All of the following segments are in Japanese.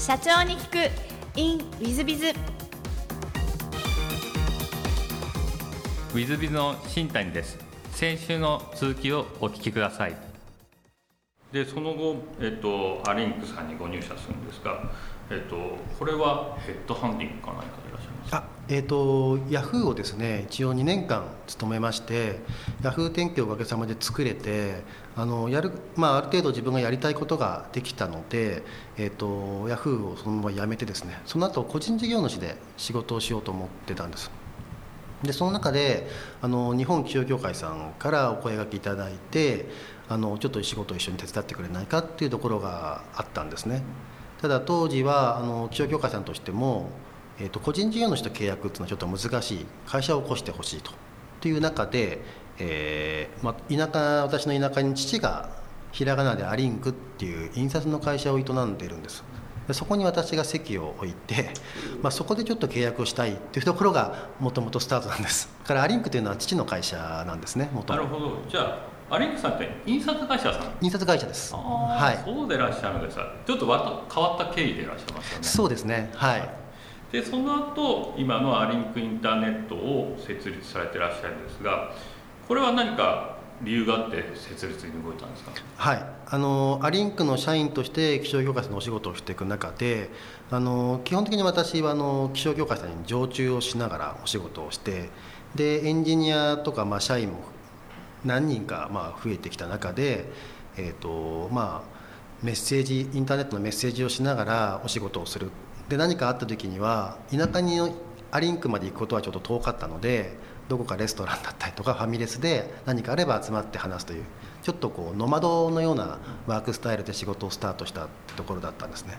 社長に聞く。In ウィズビズウィズビズの新谷です。先週の続きをお聞きください。でその後、えっと、アリンクさんにご入社するんですが、えっと、これはヘッドハンディングか何かでいらっしゃいますあえーと、ヤフーをですね一応2年間勤めましてヤフー天気をおかげさまで作れてあのやる、まあ、ある程度自分がやりたいことができたので、えーと、ヤフーをそのまま辞めてですねその後個人事業主で仕事をしようと思ってたんです。でその中であの日本気象協会さんからお声がけいただいてあのちょっと仕事を一緒に手伝ってくれないかっていうところがあったんですね。ただ当時はあの気象協会さんとしてもえーと、個人事業主と契約っていうのはちょっと難しい。会社を起こしてほしいと。という中で、えーまあ、田舎私の田舎に父がひらがなでアリンクっていう印刷の会社を営んでいるんです。でそこに私が席を置いて、まあ、そこでちょっと契約をしたいっていうところがもともとスタートなんです。だからアリンクというのは父の会社なんですねなるほど。じゃあアリンクさんって印刷会社さん印刷会社です。はい。そうでいらっしゃるんです。ちょっとわ変わった経緯でいらっしゃいますよね。そうですね。はいでその後今のアリンクインターネットを設立されてらっしゃるんですがこれは何か理由があって設立に動いたんですか？はい。あのアリンクの社員として気象業界のお仕事をしていく中であの基本的に私はあの気象業界さんに常駐をしながらお仕事をしてでエンジニアとか、まあ、社員も何人か、まあ、増えてきた中で、えーとまあ、メッセージインターネットのメッセージをしながらお仕事をする。で何かあった時には田舎にアリンクまで行くことはちょっと遠かったのでどこかレストランだったりとかファミレスで何かあれば集まって話すというちょっとこうノマドのようなワークスタイルで仕事をスタートしたところだったんですね。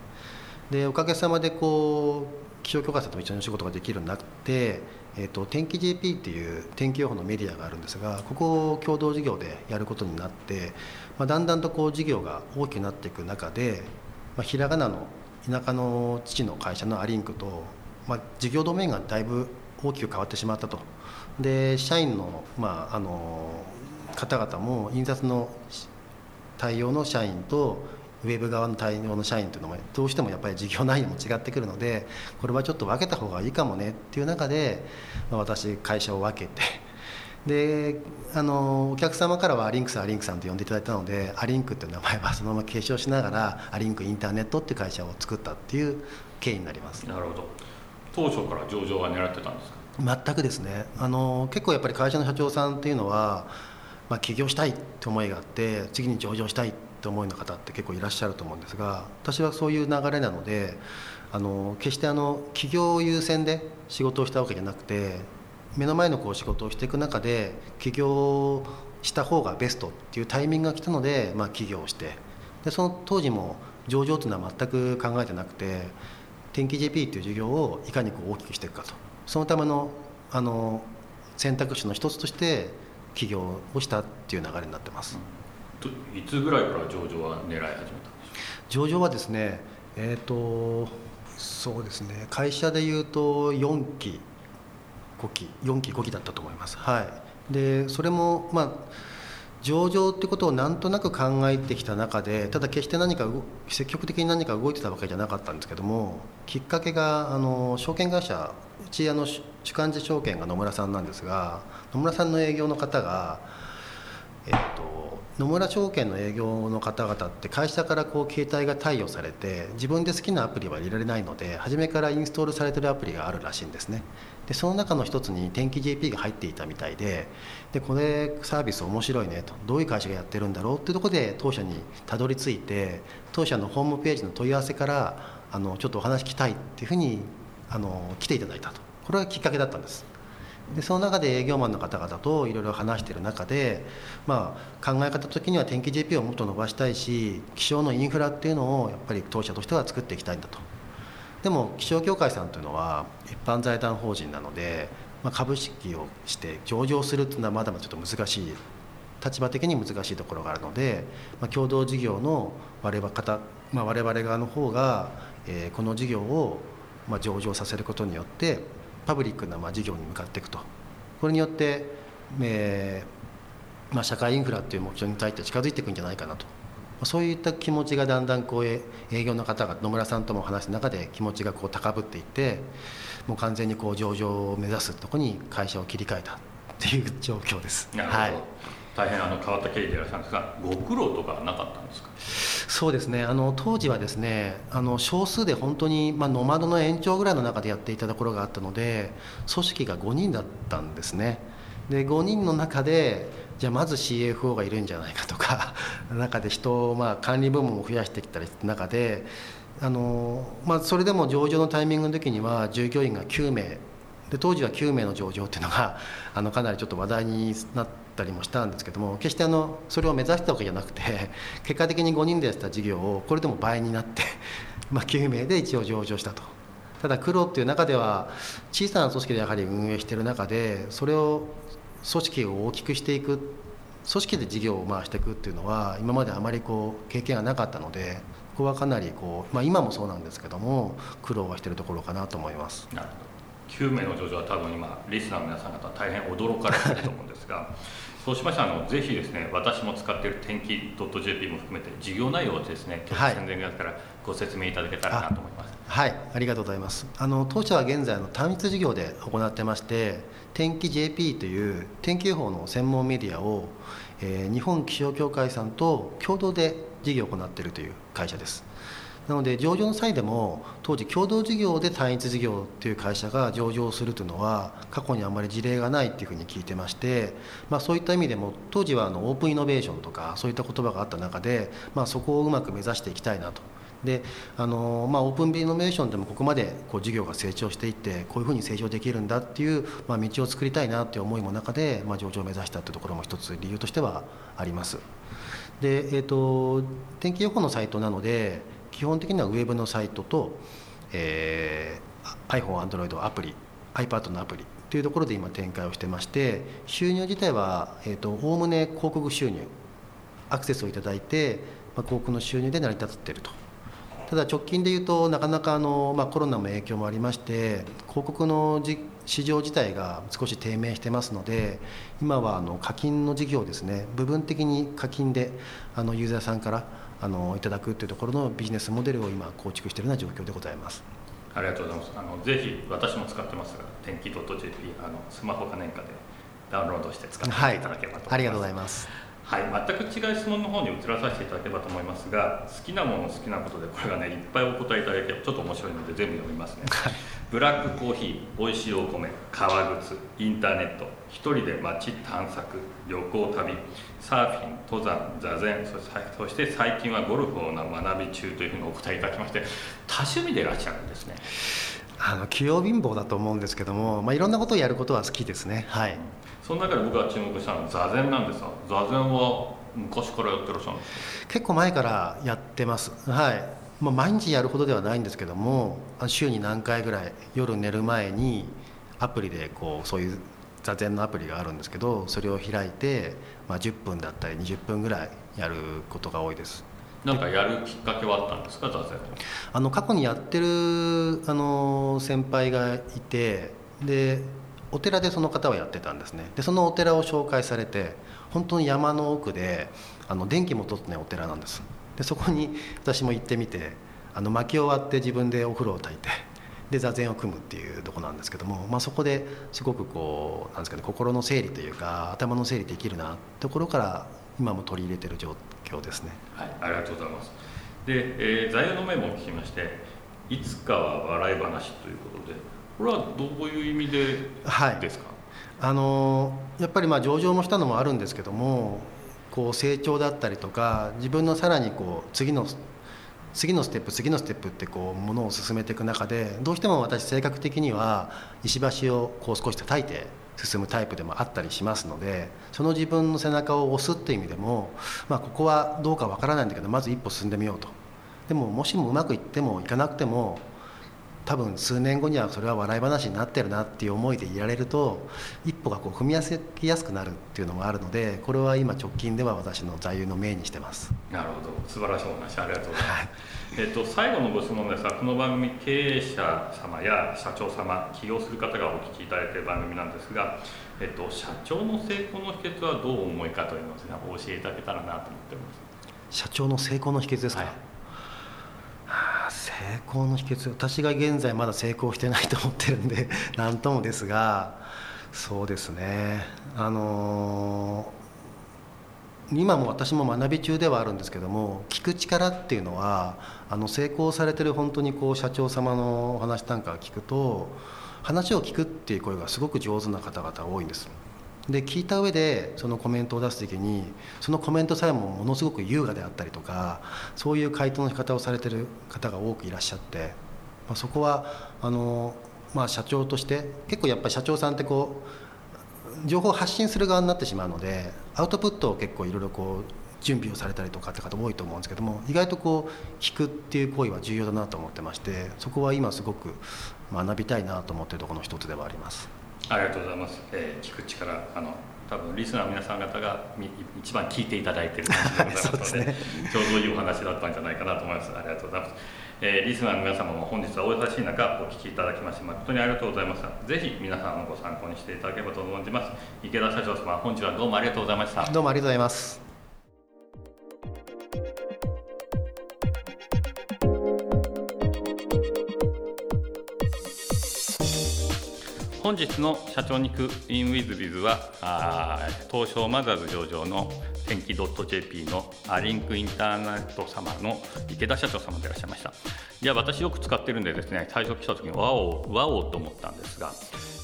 でおかげさまでこう気象許可者と一緒にお仕事ができるようになって、えーと、天気 JP っていう天気予報のメディアがあるんですがここを共同事業でやることになって、まあ、だんだんとこう事業が大きくなっていく中で、まあ、ひらがなの田舎の父の会社のアリンクと、まあ、事業ドメインがだいぶ大きく変わってしまったと。で社員の,、まあ、あの方々も印刷の対応の社員とウェブ側の対応の社員というのもどうしてもやっぱり事業内容も違ってくるのでこれはちょっと分けた方がいいかもねっていう中で、まあ、私会社を分けてであのお客様からはアリンクさんアリンクさんと呼んでいただいたのでアリンクっていう名前はそのまま継承しながらアリンクインターネットっていう会社を作ったっていう経緯になります。なるほど。当初から上場は狙ってたんですか？全くですね。あの結構やっぱり会社の社長さんっていうのは、まあ、起業したいって思いがあって次に上場したいってって思いの方って結構いらっしゃると思うんですが私はそういう流れなのであの決してあの起業優先で仕事をしたわけじゃなくて目の前のこう仕事をしていく中で起業した方がベストっていうタイミングが来たので、まあ、起業してでその当時も上場というのは全く考えてなくて天気 JP っていう事業をいかにこう大きくしていくかと。そのためのあの選択肢の一つとして起業をしたっていう流れになってます、うん、いつぐらいから上場は狙い始めたんでしょう上場はですねえっ、ー、とそうですね会社でいうと4期5期4期5期だったと思います。はい、でそれもまあ上場ってことをなんとなく考えてきた中でただ決して何か積極的に何か動いてたわけじゃなかったんですけどもきっかけがあの証券会社うちあの主幹事証券が野村さんなんですが野村さんの営業の方がえっと野村証券の営業の方々って会社からこう携帯が貸与されて自分で好きなアプリは入れられないので初めからインストールされてるアプリがあるらしいんですね。でその中の一つに天気 JP が入っていたみたいででこれサービス面白いねとどういう会社がやってるんだろうっていうとこで当社にたどり着いて当社のホームページの問い合わせからあのちょっとお話聞きたいっていうふうにあの来ていただいたと。これがきっかけだったんです。でその中で営業マンの方々といろいろ話してる中で、まあ、考え方的には天気 JP をもっと伸ばしたいし気象のインフラっていうのをやっぱり当社としては作っていきたいんだと。でも気象協会さんというのは一般財団法人なので、まあ、株式をして上場するっていうのはまだまだちょっと難しい立場的に難しいところがあるので、まあ、共同事業の我々方、まあ、我々側の方が、えー、この事業をまあ上場させることによってパブリックなまあ事業に向かっていくと。これによって、えーまあ、社会インフラという目標に対して近づいていくんじゃないかなと。そういった気持ちがだんだんこう営業の方が野村さんとも話す中で気持ちがこう高ぶっていってもう完全にこう上場を目指すとこに会社を切り替えたっていう状況です。はい、大変あの変わった経緯でいらっしゃるんですがご苦労とかなかったんですか？そうですね。あの当時はですねあの少数で本当に、まあ、ノマドの延長ぐらいの中でやっていたところがあったので組織が5人だったんですね。で5人の中でじゃあまず CFO がいるんじゃないかとか 中で人を、まあ、管理部門を増やしてきたり中であの、まあ、それでも上場のタイミングの時には従業員が9名。で当時は9名の上場っていうのがあのかなりちょっと話題になってたりもしたんですけども決してあのそれを目指したわけじゃなくて 結果的に5人でやった事業をこれでも倍になって まあ9名で一応上場したと。ただ苦労っていう中では小さな組織でやはり運営している中でそれを組織を大きくしていく組織で事業を回していくっていうのは今まであまりこう経験がなかったのでここはかなりこう、まあ、今もそうなんですけども苦労はしているところかなと思います。なるほど9名の上場は多分今リスナーの皆さん方は大変驚かれていると思うんですが そうしましたらあのぜひですね私も使っている天気 .jp も含めて事業内容をですね今日宣伝会からご説明いただけたらなと思います。はい。ありがとうございます。あの当社は現在の単一事業で行ってまして天気 JP という天気予報の専門メディアを、えー、日本気象協会さんと共同で事業を行っているという会社ですなので上場の際でも当時共同事業で単一事業という会社が上場するというのは過去にあまり事例がないっていうふうに聞いてまして、まあ、そういった意味でも当時はあのオープンイノベーションとかそういった言葉があった中で、まあ、そこをうまく目指していきたいなと。であのまあ、オープンビイノベーションでもここまでこう事業が成長していってこういうふうに成長できるんだっていう、まあ、道を作りたいなという思いも中で、まあ、上場を目指したというところも一つ理由としてはあります。で、えーと天気予報のサイトなので基本的にはウェブのサイトと、えー、iPhone、Android アプリ iPad のアプリというところで今展開をしてまして収入自体はおおむね広告収入アクセスをいただいて、まあ、広告の収入で成り立っていると。ただ直近でいうとなかなかあの、まあ、コロナも影響もありまして広告の市場自体が少し低迷してますので今はあの課金の事業ですね。部分的に課金であのユーザーさんからあのいただくというところのビジネスモデルを今構築しているような状況でございます。ありがとうございます。あのぜひ私も使ってますが天気 .jp あのスマホか何かでダウンロードして使っていただければと思います、はい、ありがとうございますはい、全く違う質問の方に移らさせていただければと思いますが好きなもの好きなことでこれがねいっぱいお答えいただければちょっと面白いので全部読みますね、ブラックコーヒー美味しいお米革靴インターネット一人で街探索旅行旅サーフィン登山座禅そして最近はゴルフを学び中というふうにお答えいただきまして多趣味でいらっしゃるんですね。あの器用貧乏だと思うんですけども、まあ、いろんなことをやることは好きですね。はい、その中で僕が注目したのは座禅なんですが座禅は昔からやってらっしゃるんですか？結構前からやってます。はい。まあ、毎日やるほどではないんですけども週に何回ぐらい夜寝る前にアプリでこうそういう座禅のアプリがあるんですけどそれを開いて、まあ、10分だったり20分ぐらいやることが多いです。なんかやるきっかけはあったんですか？座禅あの過去にやってるあの先輩がいてでお寺でその方はやってたんですねでそのお寺を紹介されて本当に山の奥であの電気も通ってないお寺なんですでそこに私も行ってみてあの薪を割って自分でお風呂を炊いてで座禅を組むっていうとこなんですけども、まあ、そこですごくこうなんですかね心の整理というか頭の整理できるなところから今も取り入れてる状況ですね。はい、ありがとうございます。で、えー、座右の銘も聞きまして、いつかは笑い話ということで、これはどういう意味でですか？はい、あのやっぱりまあ上場もしたのもあるんですけども、こう成長だったりとか、自分のさらにこう次の次のステップ次のステップってこうものを進めていく中でどうしても私性格的には石橋をこう少し叩いて進むタイプでもあったりしますのでその自分の背中を押すっていう意味でも、まあ、ここはどうかわからないんだけどまず一歩進んでみようとでももしもうまくいってもいかなくても多分数年後にはそれは笑い話になってるなっていう思いでいられると一歩がこう踏みやすやすくなるっていうのもあるのでこれは今直近では私の座右の銘にしてます。なるほど。素晴らしいお話ありがとうございます、はい、えっと、最後のご質問ですがこの番組経営者様や社長様起業する方がお聞きいただいている番組なんですが、えっと、社長の成功の秘訣はどう思いかというのを、ね、お教えいただけたらなと思ってます。社長の成功の秘訣ですか、はい成功の秘訣私が現在まだ成功してないと思ってるんで 何ともですがそうですね。あの今も私も学び中ではあるんですけども聞く力っていうのはあの成功されてる本当にこう社長様のお話なんか聞くと話を聞くっていう声がすごく上手な方々多いんです。で聞いた上でそのコメントを出す時にそのコメントさえもものすごく優雅であったりとかそういう回答の仕方をされてる方が多くいらっしゃって、まあ、そこはあの、まあ、社長として結構やっぱり社長さんってこう情報を発信する側になってしまうのでアウトプットを結構いろいろこう準備をされたりとかって方多いと思うんですけども意外とこう聞くっていう行為は重要だなと思ってましてそこは今すごく学びたいなと思ってるところの一つではあります。ありがとうございます。えー、聞く力あの多分リスナーの皆さん方が一番聞いていただいている感じでございますので で、ね、ちょうどいいお話だったんじゃないかなと思います。ありがとうございます。えー、リスナーの皆様も本日はお優しい中お聞きいただきまして誠にありがとうございました。ぜひ皆さんのご参考にしていただければと存じます。池田社長様本日はどうもありがとうございました。どうもありがとうございます。本日の社長に行く in with biz は東証マザーズ上場の天気 .jp のアリンクインターネット様の池田社長様でいらっしゃいました。いや私よく使ってるんでですね最初来た時にわおわおと思ったんですが、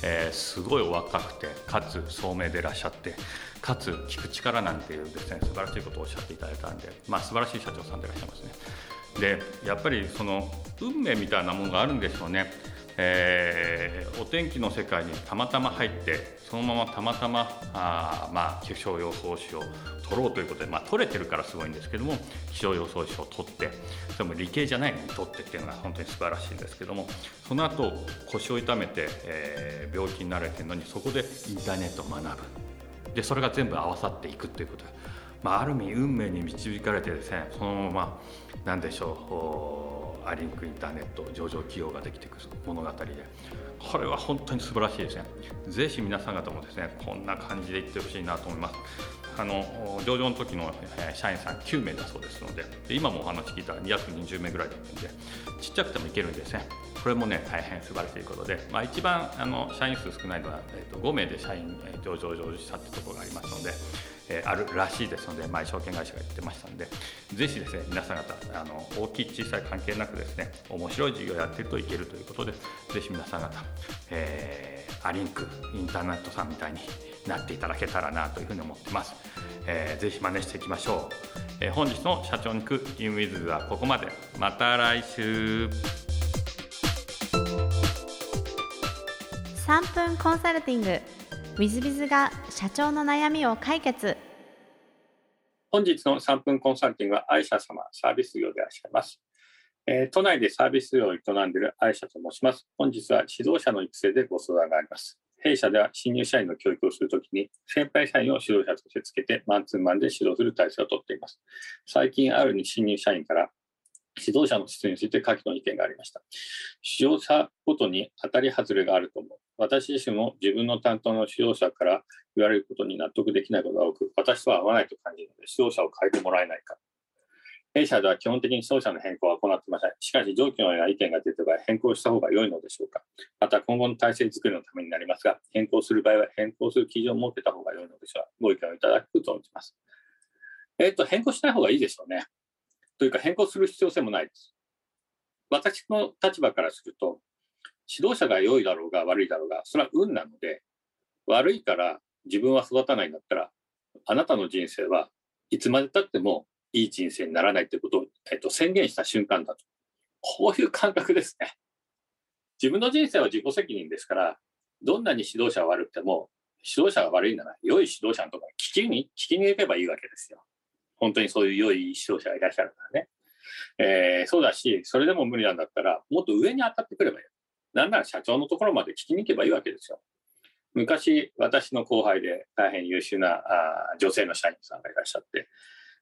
えー、すごいお若くてかつ聡明でいらっしゃってかつ聞く力なんていうですね素晴らしいことをおっしゃっていただいたんでまあ素晴らしい社長さんでいらっしゃいますね。でやっぱりその運命みたいなものがあるんでしょうね。えー、お天気の世界にたまたま入ってそのままたまたまあ、まあ、気象予報士を取ろうということで、まあ、取れてるからすごいんですけども気象予報士を取ってでも理系じゃないのに取ってっていうのが本当に素晴らしいんですけどもその後腰を痛めて、えー、病気になれてるのにそこでインターネットを学ぶ。でそれが全部合わさっていくということ。で、まあ、ある意味運命に導かれてですねそのまま何でしょうアリンクインターネット上場企業ができていく物語で。これは本当に素晴らしいですね。ぜひ皆さん方もですねこんな感じでいってほしいなと思います。あの上場の時の社員さん9名だそうですのでで今もお話聞いたら約20名ぐらいだったんでちっちゃくてもいけるんですねこれもね大変素晴らしいことで、まあ、一番あの社員数少ないのは、えーと、5名で社員上場上場したってところがありますのでえー、あるらしいですので、前証券会社が言ってましたんで、ぜひですね、皆さん方、あの大きい、小さい関係なくですね、面白い事業をやってるといけるということで、ぜひ皆さん方、えー、アリンク、インターネットさんみたいになっていただけたらなというふうに思ってます。えー、ぜひ真似していきましょう。えー、本日の社長に行くインウィズはここまで。また来週。3分コンサルティング。ウィズビズが社長の悩みを解決本日の3分コンサルティングは愛社様サービス業でいらっしゃいます、えー、都内でサービス業を営んでいる愛社と申します本日は指導者の育成でご相談があります弊社では新入社員の教育をするときに先輩社員を指導者としてつけてマンツーマンで指導する体制をとっています最近あるに新入社員から指導者の質について下記の意見がありました。指導者ごとに当たり外れがあると思う。私自身も自分の担当の指導者から言われることに納得できないことが多く、私とは合わないと感じるので、指導者を変えてもらえないか。弊社では基本的に指導者の変更は行っていません。しかし、上記のような意見が出た場合、変更した方が良いのでしょうか。また、今後の体制づくりのためになりますが、変更する場合は変更する基準を設けた方が良いのでしょうか。ご意見をいただくと思います。えっ、ー、と、変更しない方がいいでしょうね。というか、変更する必要性もないです。私の立場からすると、指導者が良いだろうが悪いだろうが、それは運なので、悪いから自分は育たないんだったら、あなたの人生はいつまでたってもいい人生にならないということを、えっと、宣言した瞬間だと。こういう感覚ですね。自分の人生は自己責任ですから、どんなに指導者が悪くても、指導者が悪いなら、良い指導者のところに聞きに、聞きに行けばいいわけですよ。本当にそういう良い指導者がいらっしゃるからね。えー、そうだし、それでも無理なんだったら、もっと上に当たってくればいい。なんなら社長のところまで聞きに行けばいいわけですよ。昔、私の後輩で大変優秀なあ女性の社員さんがいらっしゃって、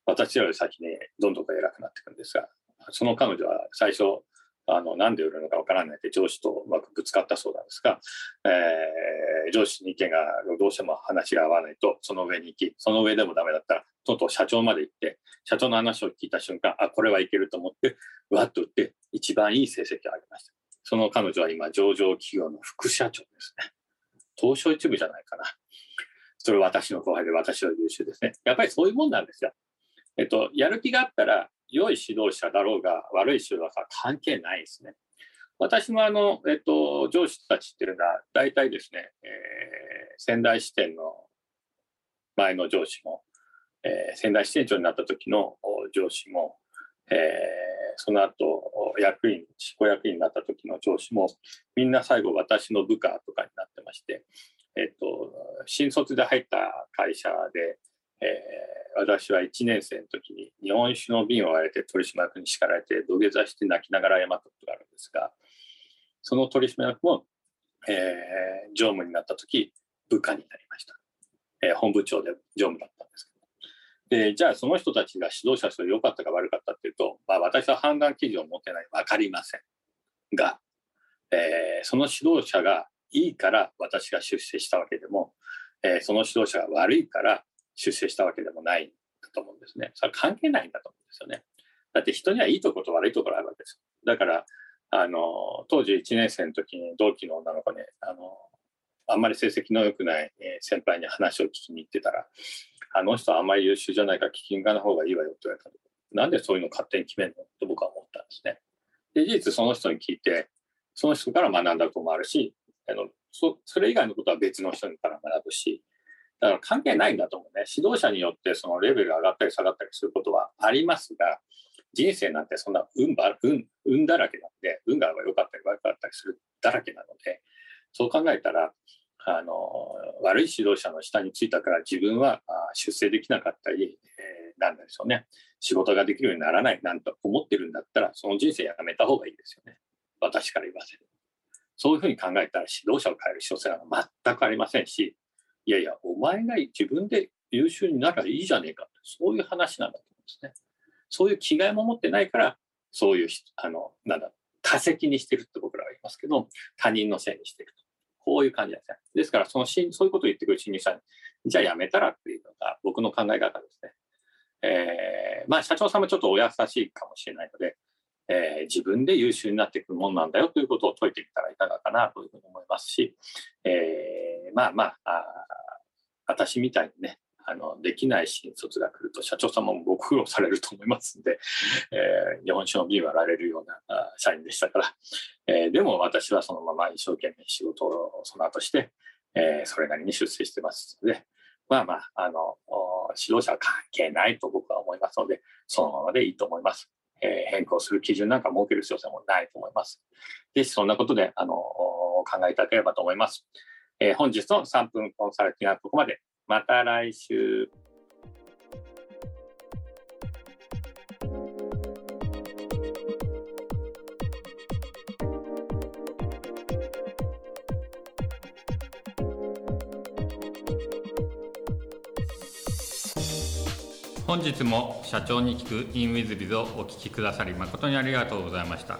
私より先にどんどん偉くなっていくんですが、その彼女は最初、あの、なんで売るのかわからないって上司とうまくぶつかったそうなんですが、えー、上司に意見がどうしても話が合わないと、その上に行き、その上でもダメだったら、とうとう社長まで行って、社長の話を聞いた瞬間、あ、これはいけると思って、わっと売って、一番いい成績を上げました。その彼女は今、上場企業の副社長ですね。東証一部じゃないかな。それ私の後輩で私は優秀ですね。やっぱりそういうもんなんですよ。えっと、やる気があったら、良い指導者だろうが、悪い指導者は関係ないですね。私もあの、えっと、上司たちっていうのは、大体ですね、えー、仙台支店の前の上司も、えー、仙台支店長になった時の上司も、えー、その後、役員、執行役員になった時の上司も、みんな最後私の部下とかになってまして、えっと、新卒で入った会社で、えー、私は1年生の時に日本酒の瓶を割れて取締役に叱られて土下座して泣きながら謝ったことがあるんですがその取締役も、えー、常務になった時部下になりました、えー、本部長で常務だったんですけど。でじゃあその人たちが指導者として良かったか悪かったっていうと、まあ、私は判断基準を持ってない。分かりませんが、えー、その指導者がいいから私が出世したわけでも、えー、その指導者が悪いから出世したわけでもないと思うんですね。それ関係ないんだと思うんですよね。だって人にはいいとこと悪いところあるわけです。だから、あの、当時1年生の時に同期の女の子ね、あの、あんまり成績の良くない先輩に話を聞きに行ってたら、あの人はあんまり優秀じゃないから聞きがの方がいいわよって言われたなんでそういうの勝手に決めるの？と僕は思ったんですね。で、事実その人に聞いて、その人から学んだこともあるし、あのそそれ以外のことは別の人から学ぶし、だから関係ないんだと思うね。指導者によってそのレベルが上がったり下がったりすることはありますが、人生なんてそんな運ば運運だらけなんで、運が良かったり悪かったりするだらけなので、そう考えたら、あの悪い指導者の下についたから自分は出世できなかったり、えー、なんでしょうね、仕事ができるようにならないなんて思ってるんだったら、その人生やめた方がいいですよね。私から言わせる。そういうふうに考えたら指導者を変える必要性は全くありませんし、いやいや、お前が自分で優秀にならいいじゃねえかってそういう話なんだと思うんですね。そういう気概も持ってないから、そういう、あの、なんだ、多責にしてるって僕らは言いますけど、他人のせいにしてると。こういう感じなんですね。ですから、そのしそういうことを言ってくる新入社員、じゃあやめたらっていうのが僕の考え方ですね。えー、まあ社長さんもちょっとお優しいかもしれないので、えー、自分で優秀になっていくもんなんだよということを説いてみたらいかがかなというふうに思いますし、えー、まあまああ私みたいにねあのできない新卒が来ると社長様もご苦労されると思いますんで、えー、日本酒の瓶割られるようなあ社員でしたから、えー、でも私はそのまま一生懸命仕事をその後して、えー、それなりに出世してますので、まあまあ、あの指導者は関係ないと僕は思いますので、そのままでいいと思います。え変更する基準なんか設ける必要性もないと思います。ぜひそんなことであの考えいただければと思います。え本日の3分コンサルティングはここまで。また来週。本日も社長に聞く in WizBiz をお聞きくださり誠にありがとうございました、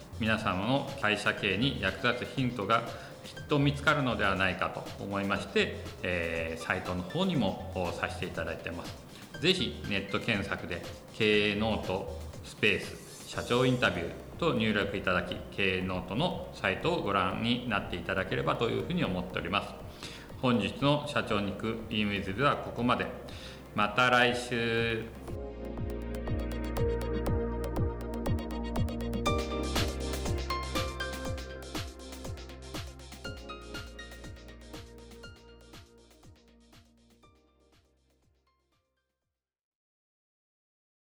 皆様の会社経営に役立つヒントがきっと見つかるのではないかと思いまして、えー、サイトの方にもさせていただいてます。ぜひネット検索で経営ノートスペース社長インタビューと入力いただき経営ノートのサイトをご覧になっていただければというふうに思っております。本日の社長に行く e ムイズではここまで。また来週。